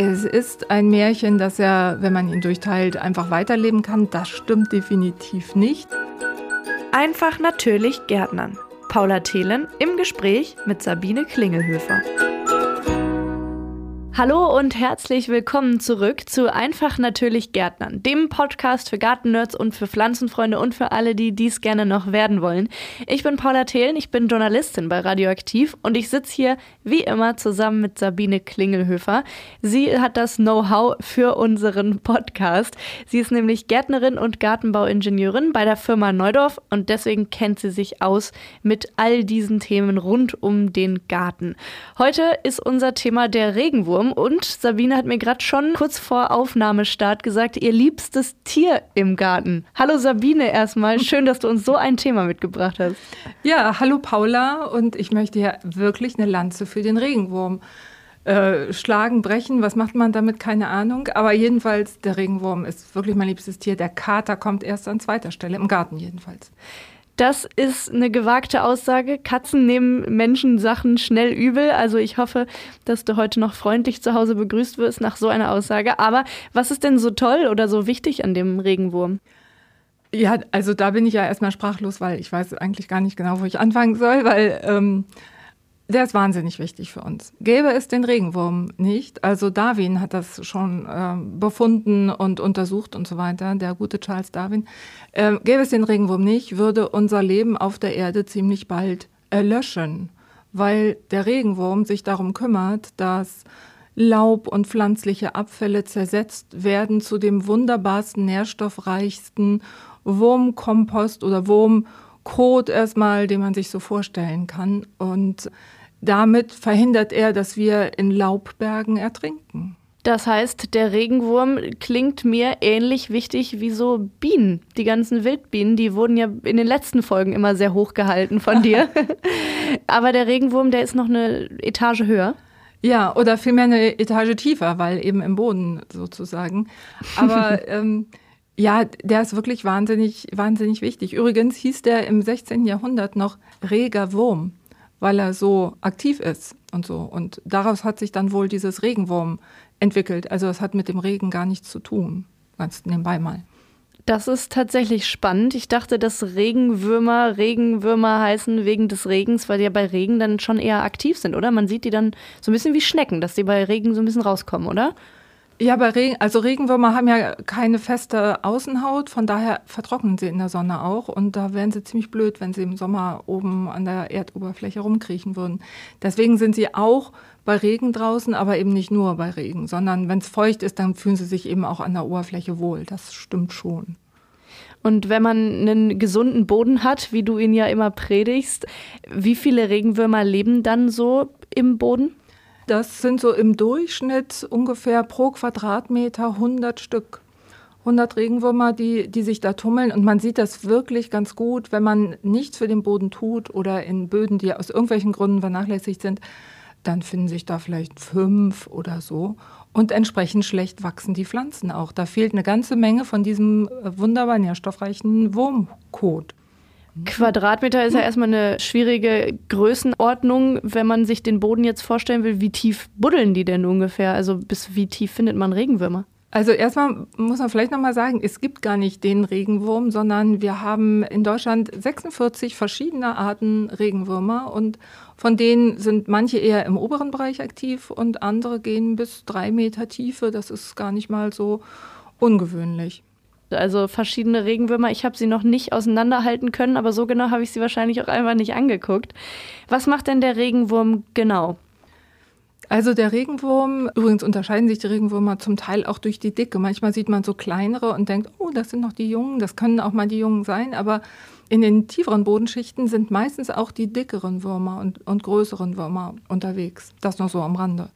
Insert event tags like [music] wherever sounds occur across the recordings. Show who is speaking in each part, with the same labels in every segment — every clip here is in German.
Speaker 1: Es ist ein Märchen, dass er, wenn man ihn durchteilt, einfach weiterleben kann. Das stimmt definitiv nicht.
Speaker 2: Einfach natürlich Gärtnern. Paula Thelen im Gespräch mit Sabine Klingelhöfer. Hallo und herzlich willkommen zurück zu Einfach natürlich Gärtnern, dem Podcast für Gartennerds und für Pflanzenfreunde und für alle, die dies gerne noch werden wollen. Ich bin Paula Thelen, ich bin Journalistin bei Radioaktiv und ich sitze hier wie immer zusammen mit Sabine Klingelhöfer. Sie hat das Know-how für unseren Podcast. Sie ist nämlich Gärtnerin und Gartenbauingenieurin bei der Firma Neudorf und deswegen kennt sie sich aus mit all diesen Themen rund um den Garten. Heute ist unser Thema der Regenwurm und Sabine hat mir gerade schon kurz vor Aufnahmestart gesagt, ihr liebstes Tier im Garten. Hallo Sabine erstmal, [laughs] schön, dass du uns so ein Thema mitgebracht hast.
Speaker 1: Ja, hallo Paula und ich möchte ja wirklich eine Lanze für den Regenwurm äh, schlagen, brechen. Was macht man damit? Keine Ahnung. Aber jedenfalls, der Regenwurm ist wirklich mein liebstes Tier. Der Kater kommt erst an zweiter Stelle, im Garten jedenfalls.
Speaker 2: Das ist eine gewagte Aussage. Katzen nehmen Menschen Sachen schnell übel. Also ich hoffe, dass du heute noch freundlich zu Hause begrüßt wirst nach so einer Aussage. Aber was ist denn so toll oder so wichtig an dem Regenwurm?
Speaker 1: Ja, also da bin ich ja erstmal sprachlos, weil ich weiß eigentlich gar nicht genau, wo ich anfangen soll, weil ähm, der ist wahnsinnig wichtig für uns. Gäbe es den Regenwurm nicht, also Darwin hat das schon äh, befunden und untersucht und so weiter, der gute Charles Darwin, äh, gäbe es den Regenwurm nicht, würde unser Leben auf der Erde ziemlich bald erlöschen, weil der Regenwurm sich darum kümmert, dass Laub und pflanzliche Abfälle zersetzt werden zu dem wunderbarsten, nährstoffreichsten Wurmkompost oder Wurmkot erstmal, den man sich so vorstellen kann. Und damit verhindert er, dass wir in Laubbergen ertrinken.
Speaker 2: Das heißt, der Regenwurm klingt mir ähnlich wichtig wie so Bienen. Die ganzen Wildbienen, die wurden ja in den letzten Folgen immer sehr hoch gehalten von dir. [laughs] Aber der Regenwurm, der ist noch eine Etage höher.
Speaker 1: Ja, oder vielmehr eine Etage tiefer, weil eben im Boden sozusagen. Aber [laughs] ähm, ja, der ist wirklich wahnsinnig, wahnsinnig wichtig. Übrigens hieß der im 16. Jahrhundert noch reger Wurm weil er so aktiv ist und so. Und daraus hat sich dann wohl dieses Regenwurm entwickelt. Also es hat mit dem Regen gar nichts zu tun, ganz nebenbei mal.
Speaker 2: Das ist tatsächlich spannend. Ich dachte, dass Regenwürmer Regenwürmer heißen wegen des Regens, weil die ja bei Regen dann schon eher aktiv sind, oder? Man sieht die dann so ein bisschen wie Schnecken, dass die bei Regen so ein bisschen rauskommen, oder?
Speaker 1: Ja, bei Regen, also Regenwürmer haben ja keine feste Außenhaut, von daher vertrocknen sie in der Sonne auch und da wären sie ziemlich blöd, wenn sie im Sommer oben an der Erdoberfläche rumkriechen würden. Deswegen sind sie auch bei Regen draußen, aber eben nicht nur bei Regen, sondern wenn es feucht ist, dann fühlen sie sich eben auch an der Oberfläche wohl. Das stimmt schon.
Speaker 2: Und wenn man einen gesunden Boden hat, wie du ihn ja immer predigst, wie viele Regenwürmer leben dann so im Boden?
Speaker 1: Das sind so im Durchschnitt ungefähr pro Quadratmeter 100 Stück. 100 Regenwürmer, die, die sich da tummeln. Und man sieht das wirklich ganz gut, wenn man nichts für den Boden tut oder in Böden, die aus irgendwelchen Gründen vernachlässigt sind, dann finden sich da vielleicht fünf oder so. Und entsprechend schlecht wachsen die Pflanzen auch. Da fehlt eine ganze Menge von diesem äh, wunderbar nährstoffreichen Wurmkot.
Speaker 2: Quadratmeter ist ja erstmal eine schwierige Größenordnung, wenn man sich den Boden jetzt vorstellen will. Wie tief buddeln die denn ungefähr? Also bis wie tief findet man Regenwürmer?
Speaker 1: Also erstmal muss man vielleicht nochmal sagen, es gibt gar nicht den Regenwurm, sondern wir haben in Deutschland 46 verschiedene Arten Regenwürmer und von denen sind manche eher im oberen Bereich aktiv und andere gehen bis drei Meter Tiefe. Das ist gar nicht mal so ungewöhnlich.
Speaker 2: Also verschiedene Regenwürmer. Ich habe sie noch nicht auseinanderhalten können, aber so genau habe ich sie wahrscheinlich auch einfach nicht angeguckt. Was macht denn der Regenwurm genau?
Speaker 1: Also der Regenwurm, übrigens unterscheiden sich die Regenwürmer zum Teil auch durch die Dicke. Manchmal sieht man so kleinere und denkt, oh, das sind noch die Jungen, das können auch mal die Jungen sein, aber in den tieferen Bodenschichten sind meistens auch die dickeren Würmer und, und größeren Würmer unterwegs. Das noch so am Rande.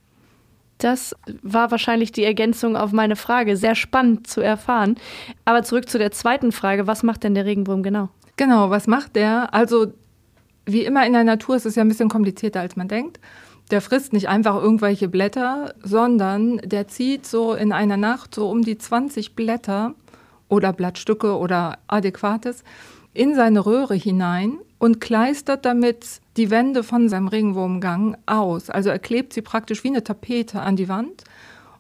Speaker 2: Das war wahrscheinlich die Ergänzung auf meine Frage. Sehr spannend zu erfahren. Aber zurück zu der zweiten Frage. Was macht denn der Regenwurm genau?
Speaker 1: Genau, was macht der? Also, wie immer in der Natur ist es ja ein bisschen komplizierter, als man denkt. Der frisst nicht einfach irgendwelche Blätter, sondern der zieht so in einer Nacht so um die 20 Blätter oder Blattstücke oder Adäquates in seine Röhre hinein und kleistert damit die Wände von seinem Regenwurmgang aus. Also er klebt sie praktisch wie eine Tapete an die Wand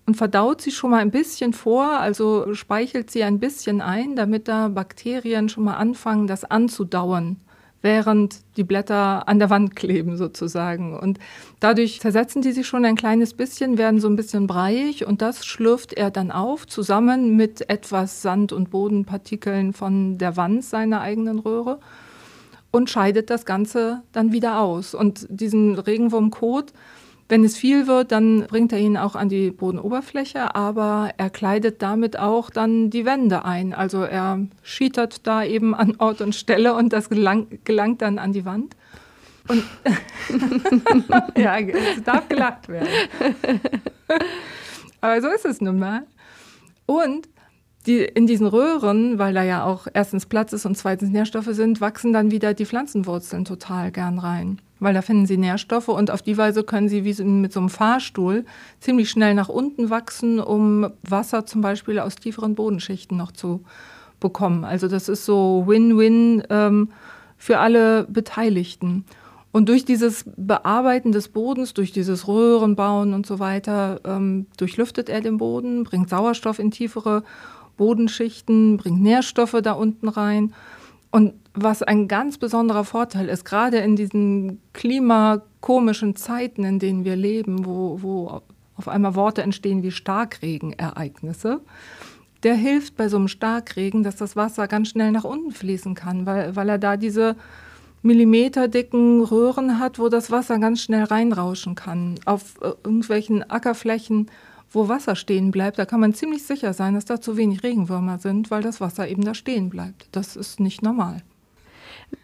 Speaker 1: und verdaut sie schon mal ein bisschen vor, also speichelt sie ein bisschen ein, damit da Bakterien schon mal anfangen, das anzudauern während die Blätter an der Wand kleben sozusagen. Und dadurch zersetzen die sich schon ein kleines bisschen, werden so ein bisschen breiig und das schlürft er dann auf, zusammen mit etwas Sand- und Bodenpartikeln von der Wand seiner eigenen Röhre und scheidet das Ganze dann wieder aus. Und diesen Regenwurmkot, wenn es viel wird, dann bringt er ihn auch an die Bodenoberfläche, aber er kleidet damit auch dann die Wände ein. Also er schietert da eben an Ort und Stelle und das gelang, gelangt dann an die Wand. Und [laughs] ja, es darf gelacht werden. Aber so ist es nun mal. Und die, in diesen Röhren, weil da ja auch erstens Platz ist und zweitens Nährstoffe sind, wachsen dann wieder die Pflanzenwurzeln total gern rein. Weil da finden sie Nährstoffe und auf die Weise können sie wie mit so einem Fahrstuhl ziemlich schnell nach unten wachsen, um Wasser zum Beispiel aus tieferen Bodenschichten noch zu bekommen. Also das ist so Win-Win ähm, für alle Beteiligten. Und durch dieses Bearbeiten des Bodens, durch dieses Röhrenbauen und so weiter, ähm, durchlüftet er den Boden, bringt Sauerstoff in tiefere Bodenschichten, bringt Nährstoffe da unten rein. Und was ein ganz besonderer Vorteil ist, gerade in diesen klimakomischen Zeiten, in denen wir leben, wo, wo auf einmal Worte entstehen wie Starkregenereignisse, der hilft bei so einem Starkregen, dass das Wasser ganz schnell nach unten fließen kann, weil, weil er da diese millimeterdicken Röhren hat, wo das Wasser ganz schnell reinrauschen kann. Auf äh, irgendwelchen Ackerflächen, wo Wasser stehen bleibt, da kann man ziemlich sicher sein, dass da zu wenig Regenwürmer sind, weil das Wasser eben da stehen bleibt. Das ist nicht normal.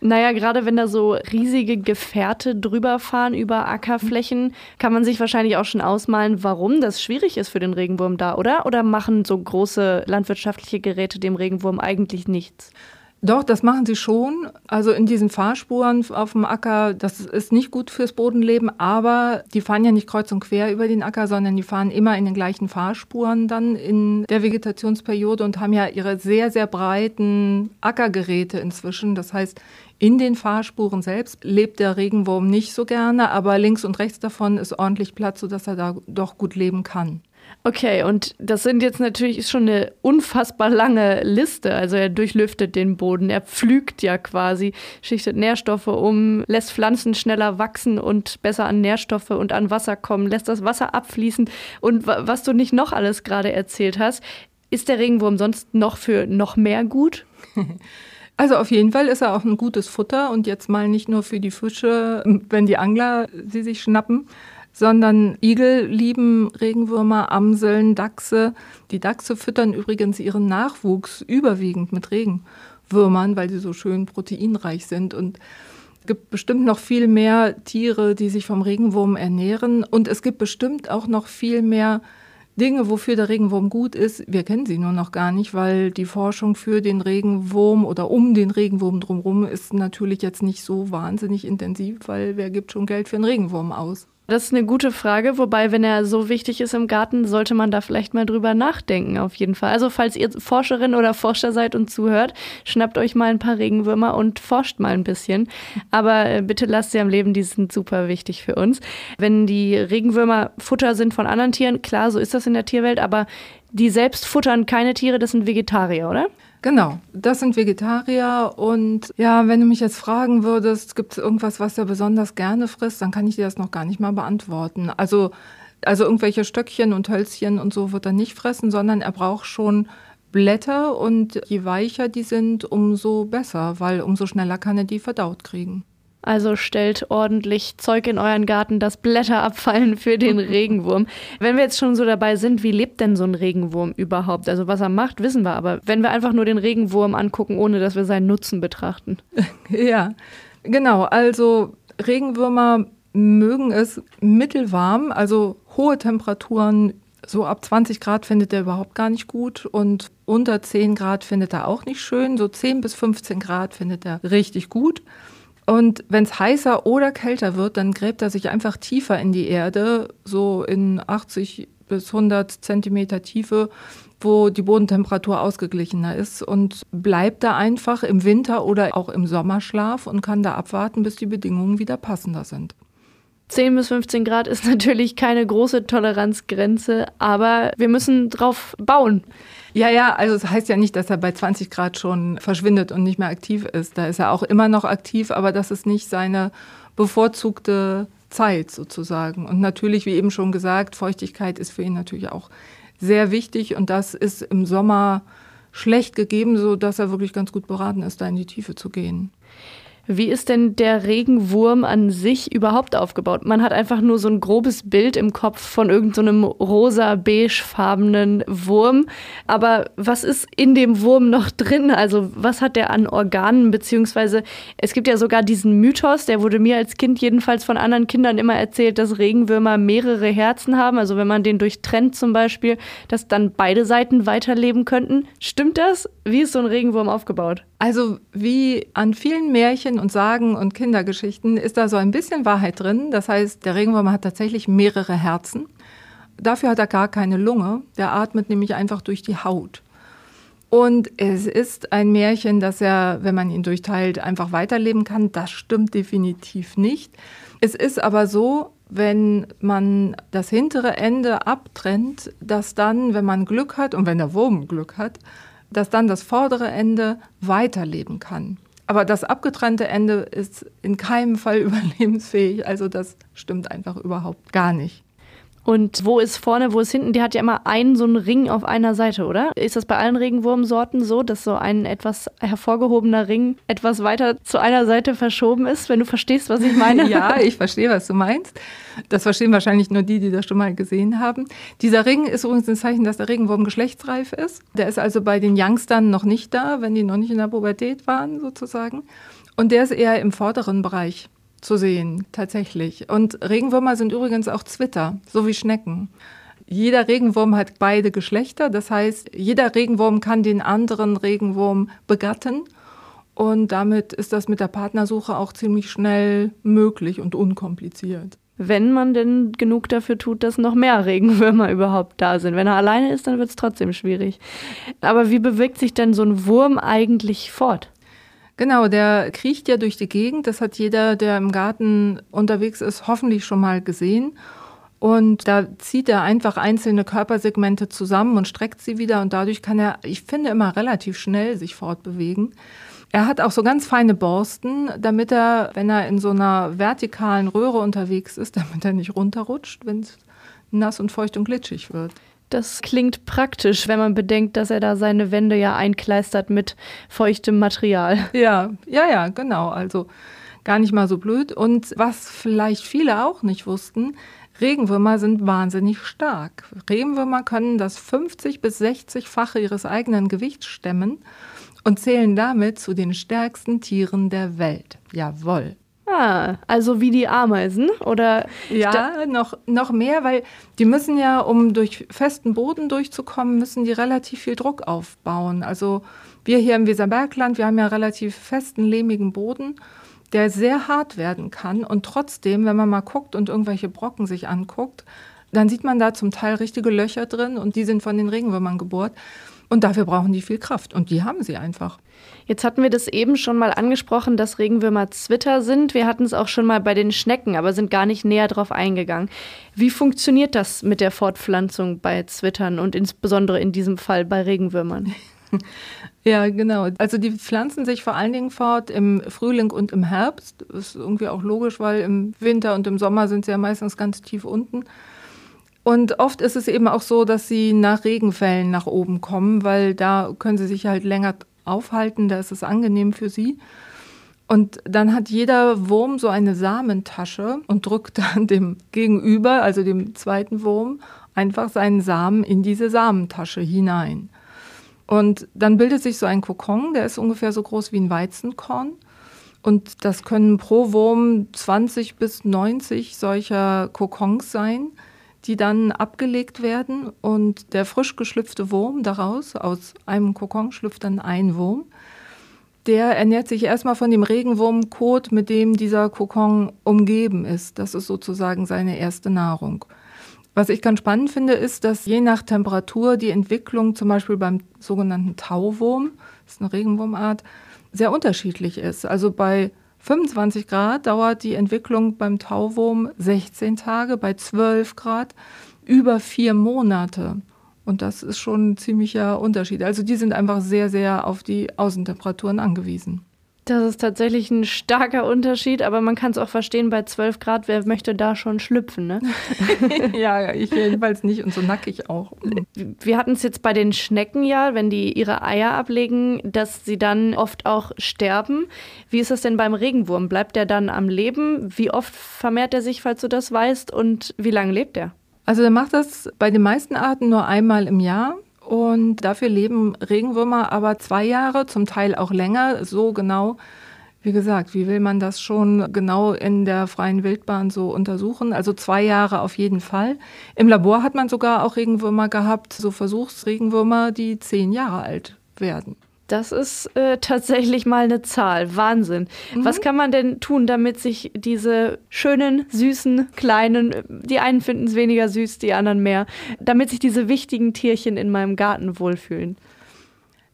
Speaker 2: Naja, gerade wenn da so riesige Gefährte drüber fahren über Ackerflächen, kann man sich wahrscheinlich auch schon ausmalen, warum das schwierig ist für den Regenwurm da, oder? Oder machen so große landwirtschaftliche Geräte dem Regenwurm eigentlich nichts?
Speaker 1: Doch, das machen sie schon. Also in diesen Fahrspuren auf dem Acker, das ist nicht gut fürs Bodenleben, aber die fahren ja nicht kreuz und quer über den Acker, sondern die fahren immer in den gleichen Fahrspuren dann in der Vegetationsperiode und haben ja ihre sehr, sehr breiten Ackergeräte inzwischen. Das heißt, in den Fahrspuren selbst lebt der Regenwurm nicht so gerne, aber links und rechts davon ist ordentlich Platz, sodass er da doch gut leben kann.
Speaker 2: Okay, und das sind jetzt natürlich schon eine unfassbar lange Liste. Also er durchlüftet den Boden, er pflügt ja quasi, schichtet Nährstoffe um, lässt Pflanzen schneller wachsen und besser an Nährstoffe und an Wasser kommen, lässt das Wasser abfließen. Und was du nicht noch alles gerade erzählt hast, ist der Regenwurm sonst noch für noch mehr gut? [laughs]
Speaker 1: Also auf jeden Fall ist er auch ein gutes Futter und jetzt mal nicht nur für die Fische, wenn die Angler sie sich schnappen, sondern Igel lieben Regenwürmer, Amseln, Dachse. Die Dachse füttern übrigens ihren Nachwuchs überwiegend mit Regenwürmern, weil sie so schön proteinreich sind und es gibt bestimmt noch viel mehr Tiere, die sich vom Regenwurm ernähren und es gibt bestimmt auch noch viel mehr Dinge, wofür der Regenwurm gut ist. Wir kennen sie nur noch gar nicht, weil die Forschung für den Regenwurm oder um den Regenwurm drumherum ist natürlich jetzt nicht so wahnsinnig intensiv, weil wer gibt schon Geld für einen Regenwurm aus?
Speaker 2: Das ist eine gute Frage, wobei, wenn er so wichtig ist im Garten, sollte man da vielleicht mal drüber nachdenken, auf jeden Fall. Also, falls ihr Forscherin oder Forscher seid und zuhört, schnappt euch mal ein paar Regenwürmer und forscht mal ein bisschen. Aber äh, bitte lasst sie am Leben, die sind super wichtig für uns. Wenn die Regenwürmer Futter sind von anderen Tieren, klar, so ist das in der Tierwelt, aber die selbst futtern keine Tiere, das sind Vegetarier, oder?
Speaker 1: Genau, das sind Vegetarier und ja, wenn du mich jetzt fragen würdest, gibt es irgendwas, was er besonders gerne frisst, dann kann ich dir das noch gar nicht mal beantworten. Also, also irgendwelche Stöckchen und Hölzchen und so wird er nicht fressen, sondern er braucht schon Blätter und je weicher die sind, umso besser, weil umso schneller kann er die verdaut kriegen.
Speaker 2: Also stellt ordentlich Zeug in euren Garten, dass Blätter abfallen für den [laughs] Regenwurm. Wenn wir jetzt schon so dabei sind, wie lebt denn so ein Regenwurm überhaupt? Also was er macht, wissen wir, aber wenn wir einfach nur den Regenwurm angucken, ohne dass wir seinen Nutzen betrachten. [laughs]
Speaker 1: Ja, genau. Also Regenwürmer mögen es mittelwarm, also hohe Temperaturen. So ab 20 Grad findet er überhaupt gar nicht gut und unter 10 Grad findet er auch nicht schön. So 10 bis 15 Grad findet er richtig gut. Und wenn es heißer oder kälter wird, dann gräbt er sich einfach tiefer in die Erde, so in 80 bis 100 Zentimeter Tiefe, wo die Bodentemperatur ausgeglichener ist und bleibt da einfach im Winter oder auch im Sommerschlaf und kann da abwarten, bis die Bedingungen wieder passender sind.
Speaker 2: 10 bis 15 Grad ist [laughs] natürlich keine große Toleranzgrenze, aber wir müssen drauf bauen.
Speaker 1: Ja, ja, also es das heißt ja nicht, dass er bei 20 Grad schon verschwindet und nicht mehr aktiv ist. Da ist er auch immer noch aktiv, aber das ist nicht seine bevorzugte Zeit sozusagen. Und natürlich, wie eben schon gesagt, Feuchtigkeit ist für ihn natürlich auch sehr wichtig und das ist im Sommer schlecht gegeben, so dass er wirklich ganz gut beraten ist, da in die Tiefe zu gehen.
Speaker 2: Wie ist denn der Regenwurm an sich überhaupt aufgebaut? Man hat einfach nur so ein grobes Bild im Kopf von irgendeinem so rosa-beigefarbenen Wurm. Aber was ist in dem Wurm noch drin? Also was hat der an Organen? Beziehungsweise es gibt ja sogar diesen Mythos, der wurde mir als Kind jedenfalls von anderen Kindern immer erzählt, dass Regenwürmer mehrere Herzen haben. Also wenn man den durchtrennt zum Beispiel, dass dann beide Seiten weiterleben könnten. Stimmt das? Wie ist so ein Regenwurm aufgebaut?
Speaker 1: Also wie an vielen Märchen und Sagen und Kindergeschichten ist da so ein bisschen Wahrheit drin. Das heißt, der Regenwurm hat tatsächlich mehrere Herzen. Dafür hat er gar keine Lunge. Der atmet nämlich einfach durch die Haut. Und es ist ein Märchen, dass er, wenn man ihn durchteilt, einfach weiterleben kann. Das stimmt definitiv nicht. Es ist aber so, wenn man das hintere Ende abtrennt, dass dann, wenn man Glück hat und wenn der Wurm Glück hat, dass dann das vordere Ende weiterleben kann. Aber das abgetrennte Ende ist in keinem Fall [laughs] überlebensfähig. Also das stimmt einfach überhaupt gar nicht.
Speaker 2: Und wo ist vorne, wo ist hinten? Die hat ja immer einen so einen Ring auf einer Seite, oder? Ist das bei allen Regenwurmsorten so, dass so ein etwas hervorgehobener Ring etwas weiter zu einer Seite verschoben ist, wenn du verstehst, was ich meine? [laughs]
Speaker 1: ja, ich verstehe, was du meinst. Das verstehen wahrscheinlich nur die, die das schon mal gesehen haben. Dieser Ring ist übrigens ein Zeichen, dass der Regenwurm geschlechtsreif ist. Der ist also bei den Youngstern noch nicht da, wenn die noch nicht in der Pubertät waren, sozusagen. Und der ist eher im vorderen Bereich zu sehen, tatsächlich. Und Regenwürmer sind übrigens auch Zwitter, so wie Schnecken. Jeder Regenwurm hat beide Geschlechter, das heißt, jeder Regenwurm kann den anderen Regenwurm begatten. Und damit ist das mit der Partnersuche auch ziemlich schnell möglich und unkompliziert.
Speaker 2: Wenn man denn genug dafür tut, dass noch mehr Regenwürmer [laughs] überhaupt da sind. Wenn er alleine ist, dann wird es trotzdem schwierig. Aber wie bewegt sich denn so ein Wurm eigentlich fort?
Speaker 1: Genau, der kriecht ja durch die Gegend. Das hat jeder, der im Garten unterwegs ist, hoffentlich schon mal gesehen. Und da zieht er einfach einzelne Körpersegmente zusammen und streckt sie wieder. Und dadurch kann er, ich finde, immer relativ schnell sich fortbewegen. Er hat auch so ganz feine Borsten, damit er, wenn er in so einer vertikalen Röhre unterwegs ist, [laughs] damit er nicht runterrutscht, wenn es nass und feucht und glitschig wird.
Speaker 2: Das klingt praktisch, wenn man bedenkt, dass er da seine Wände ja einkleistert mit feuchtem Material.
Speaker 1: Ja, ja, ja, genau. Also gar nicht mal so blöd. Und was vielleicht viele auch nicht wussten, Regenwürmer sind wahnsinnig stark. Regenwürmer können das 50 bis 60-fache ihres eigenen Gewichts stemmen und zählen damit zu den stärksten Tieren der Welt. Jawohl.
Speaker 2: Ah, also wie die Ameisen oder?
Speaker 1: Ja, noch, noch mehr, weil die müssen ja, um durch festen Boden durchzukommen, müssen die relativ viel Druck aufbauen. Also wir hier im Weserbergland, wir haben ja relativ festen, lehmigen Boden, der sehr hart werden kann. Und trotzdem, wenn man mal guckt und irgendwelche Brocken sich anguckt, dann sieht man da zum Teil richtige Löcher drin und die sind von den Regenwürmern gebohrt. Und dafür brauchen die viel Kraft und die haben sie einfach.
Speaker 2: Jetzt hatten wir das eben schon mal angesprochen, dass Regenwürmer Zwitter sind. Wir hatten es auch schon mal bei den Schnecken, aber sind gar nicht näher drauf eingegangen. Wie funktioniert das mit der Fortpflanzung bei Zwittern und insbesondere in diesem Fall bei Regenwürmern? [laughs]
Speaker 1: Ja, genau. Also die pflanzen sich vor allen Dingen fort im Frühling und im Herbst. Das ist irgendwie auch logisch, weil im Winter und im Sommer sind sie ja meistens ganz tief unten. Und oft ist es eben auch so, dass sie nach Regenfällen nach oben kommen, weil da können sie sich halt länger aufhalten, da ist es angenehm für sie. Und dann hat jeder Wurm so eine Samentasche und drückt [laughs] dann dem Gegenüber, also dem zweiten Wurm, einfach seinen Samen in diese Samentasche hinein. Und dann bildet sich so ein Kokon, der ist ungefähr so groß wie ein Weizenkorn. Und das können pro Wurm 20 bis 90 solcher Kokons sein die dann abgelegt werden und der frisch geschlüpfte Wurm daraus, aus einem Kokon schlüpft dann ein Wurm, der ernährt sich erstmal von dem Regenwurmkot, mit dem dieser Kokon umgeben ist. Das ist sozusagen seine erste Nahrung. Was ich ganz spannend finde, ist, dass je nach Temperatur die Entwicklung zum Beispiel beim sogenannten Tauwurm, das ist eine Regenwurmart, sehr unterschiedlich ist. Also bei 25 Grad dauert die Entwicklung beim Tauwurm 16 Tage, bei 12 Grad über vier Monate. Und das ist schon ein ziemlicher Unterschied. Also die sind einfach sehr, sehr auf die Außentemperaturen angewiesen.
Speaker 2: Das ist tatsächlich ein starker Unterschied, aber man kann es auch verstehen, bei 12 Grad, wer möchte da schon schlüpfen, ne? [laughs]
Speaker 1: ja, ich jedenfalls nicht und so nackig auch.
Speaker 2: Wir hatten es jetzt bei den Schnecken ja, wenn die ihre Eier ablegen, dass sie dann oft auch sterben. Wie ist das denn beim Regenwurm? Bleibt der dann am Leben? Wie oft vermehrt er sich, falls du das weißt? Und wie lange lebt er?
Speaker 1: Also der macht das bei den meisten Arten nur einmal im Jahr. Und dafür leben Regenwürmer aber zwei Jahre, zum Teil auch länger. So genau, wie gesagt, wie will man das schon genau in der freien Wildbahn so untersuchen? Also zwei Jahre auf jeden Fall. Im Labor hat man sogar auch Regenwürmer gehabt, so Versuchsregenwürmer, die zehn Jahre alt werden.
Speaker 2: Das ist äh, tatsächlich mal eine Zahl. Wahnsinn. Mhm. Was kann man denn tun, damit sich diese schönen, süßen, kleinen, die einen finden es weniger süß, die anderen mehr, damit sich diese wichtigen Tierchen in meinem Garten wohlfühlen?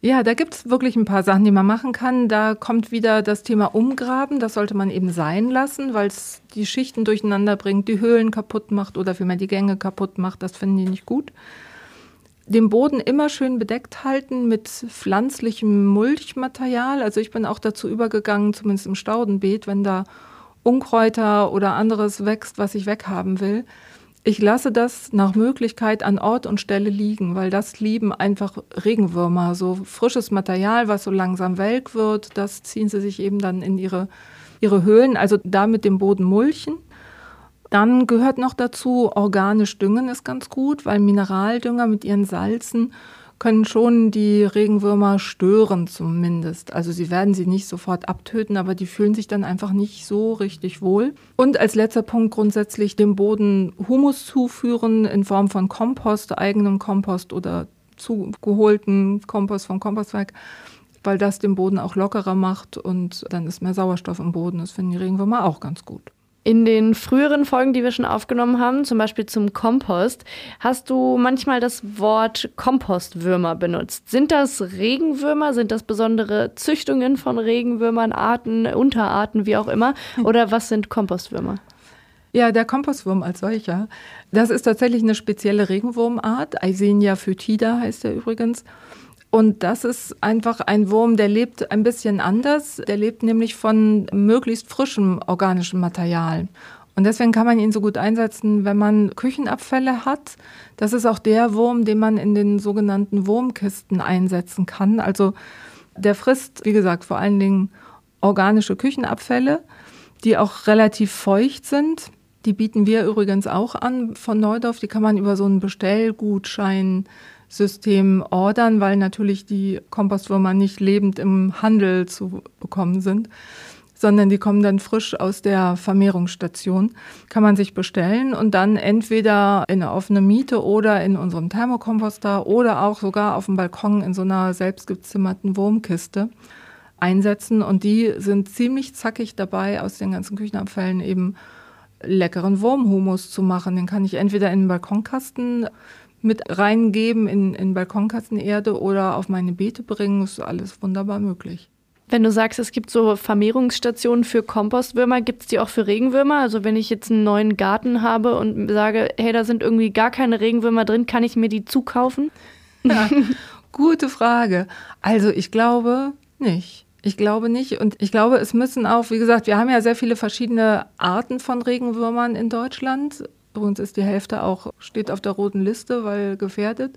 Speaker 1: Ja, da gibt es wirklich ein paar Sachen, die man machen kann. Da kommt wieder das Thema Umgraben. Das sollte man eben sein lassen, weil es die Schichten durcheinander bringt, die Höhlen kaputt macht oder vielmehr die Gänge kaputt macht. Das finden die nicht gut den Boden immer schön bedeckt halten mit pflanzlichem Mulchmaterial. Also ich bin auch dazu übergegangen, zumindest im Staudenbeet, wenn da Unkräuter oder anderes wächst, was ich weghaben will. Ich lasse das nach Möglichkeit an Ort und Stelle liegen, weil das lieben einfach Regenwürmer. So frisches Material, was so langsam welk wird, das ziehen sie sich eben dann in ihre, ihre Höhlen. Also da mit dem Boden mulchen. Dann gehört noch dazu, organisch düngen ist ganz gut, weil Mineraldünger mit ihren Salzen können schon die Regenwürmer stören zumindest. Also sie werden sie nicht sofort abtöten, aber die fühlen sich dann einfach nicht so richtig wohl. Und als letzter Punkt grundsätzlich dem Boden Humus zuführen in Form von Kompost, eigenem Kompost oder zugeholten Kompost vom Kompostwerk, weil das den Boden auch lockerer macht und dann ist mehr Sauerstoff im Boden. Das finden die Regenwürmer auch ganz gut.
Speaker 2: In den früheren Folgen, die wir schon aufgenommen haben, zum Beispiel zum Kompost, hast du manchmal das Wort Kompostwürmer benutzt. Sind das Regenwürmer? Sind das besondere Züchtungen von Regenwürmern, Arten, Unterarten, wie auch immer? Oder was sind Kompostwürmer?
Speaker 1: Ja, der Kompostwurm als solcher, das ist tatsächlich eine spezielle Regenwurmart. Eisenia foetida heißt er übrigens. Und das ist einfach ein Wurm, der lebt ein bisschen anders. Der lebt nämlich von möglichst frischem organischem Material. Und deswegen kann man ihn so gut einsetzen, wenn man Küchenabfälle hat. Das ist auch der Wurm, den man in den sogenannten Wurmkisten einsetzen kann. Also der frisst, wie gesagt, vor allen Dingen organische Küchenabfälle, die auch relativ feucht sind. Die bieten wir übrigens auch an von Neudorf. Die kann man über so einen Bestellgutschein System ordern, weil natürlich die Kompostwürmer nicht lebend im Handel zu bekommen sind, sondern die kommen dann frisch aus der Vermehrungsstation. Kann man sich bestellen und dann entweder in eine offene Miete oder in unserem Thermokomposter oder auch sogar auf dem Balkon in so einer selbstgezimmerten Wurmkiste einsetzen. Und die sind ziemlich zackig dabei, aus den ganzen Küchenabfällen eben leckeren Wurmhumus zu machen. Den kann ich entweder in den Balkonkasten mit reingeben in, in Balkonkastenerde oder auf meine Beete bringen, ist alles wunderbar möglich.
Speaker 2: Wenn du sagst, es gibt so Vermehrungsstationen für Kompostwürmer, gibt es die auch für Regenwürmer? Also wenn ich jetzt einen neuen Garten habe und sage, hey, da sind irgendwie gar keine Regenwürmer drin, kann ich mir die zukaufen?
Speaker 1: Ja, gute Frage. Also ich glaube nicht. Ich glaube nicht. Und ich glaube, es müssen auch, wie gesagt, wir haben ja sehr viele verschiedene Arten von Regenwürmern in Deutschland. Bei uns ist die Hälfte auch, steht auf der roten Liste, weil gefährdet.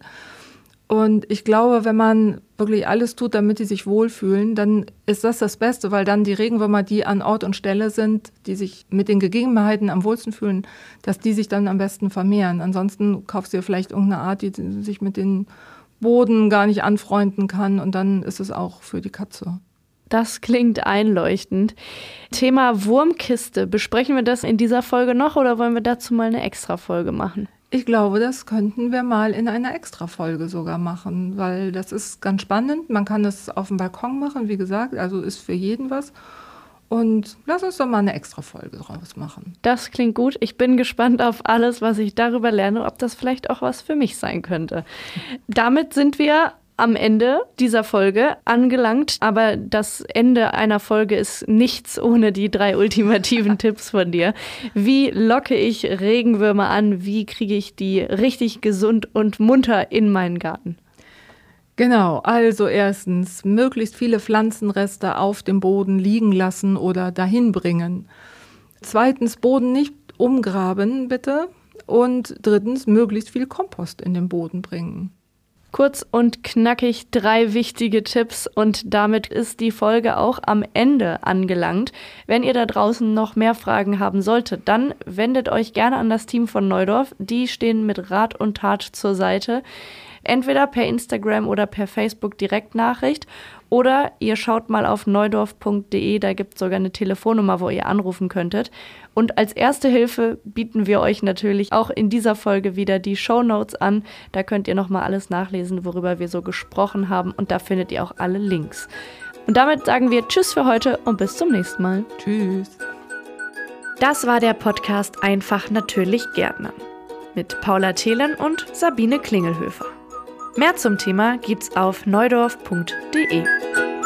Speaker 1: Und ich glaube, wenn man wirklich alles tut, damit die sich wohlfühlen, dann ist das das Beste, weil dann die Regenwürmer, die an Ort und Stelle sind, die sich mit den Gegebenheiten am wohlsten fühlen, dass die sich dann am besten vermehren. Ansonsten kaufst du vielleicht irgendeine Art, die sich mit den Boden gar nicht anfreunden kann und dann ist es auch für die Katze.
Speaker 2: Das klingt einleuchtend. Thema Wurmkiste. Besprechen wir das in dieser Folge noch oder wollen wir dazu mal eine Extra-Folge machen?
Speaker 1: Ich glaube, das könnten wir mal in einer Extra-Folge sogar machen, weil das ist ganz spannend. Man kann es auf dem Balkon machen, wie gesagt, also ist für jeden was. Und lass uns doch mal eine extra Folge draus machen.
Speaker 2: Das klingt gut. Ich bin gespannt auf alles, was ich darüber lerne, ob das vielleicht auch was für mich sein könnte. Damit sind wir am Ende dieser Folge angelangt, aber das Ende einer Folge ist nichts ohne die drei ultimativen [laughs] Tipps von dir. Wie locke ich Regenwürmer an? Wie kriege ich die richtig gesund und munter in meinen Garten?
Speaker 1: Genau, also erstens, möglichst viele Pflanzenreste auf dem Boden liegen lassen oder dahin bringen. Zweitens, Boden nicht umgraben, bitte. Und drittens, möglichst viel Kompost in den Boden bringen.
Speaker 2: Kurz und knackig drei wichtige Tipps und damit ist die Folge auch am Ende angelangt. Wenn ihr da draußen noch mehr Fragen haben solltet, dann wendet euch gerne an das Team von Neudorf. Die stehen mit Rat und Tat zur Seite. Entweder per Instagram oder per Facebook Direktnachricht oder ihr schaut mal auf neudorf.de, da gibt es sogar eine Telefonnummer, wo ihr anrufen könntet. Und als erste Hilfe bieten wir euch natürlich auch in dieser Folge wieder die Show Notes an. Da könnt ihr nochmal alles nachlesen, worüber wir so gesprochen haben. Und da findet ihr auch alle Links. Und damit sagen wir Tschüss für heute und bis zum nächsten Mal.
Speaker 1: Tschüss.
Speaker 2: Das war der Podcast Einfach natürlich Gärtnern mit Paula Thelen und Sabine Klingelhöfer. Mehr zum Thema gibt's auf neudorf.de.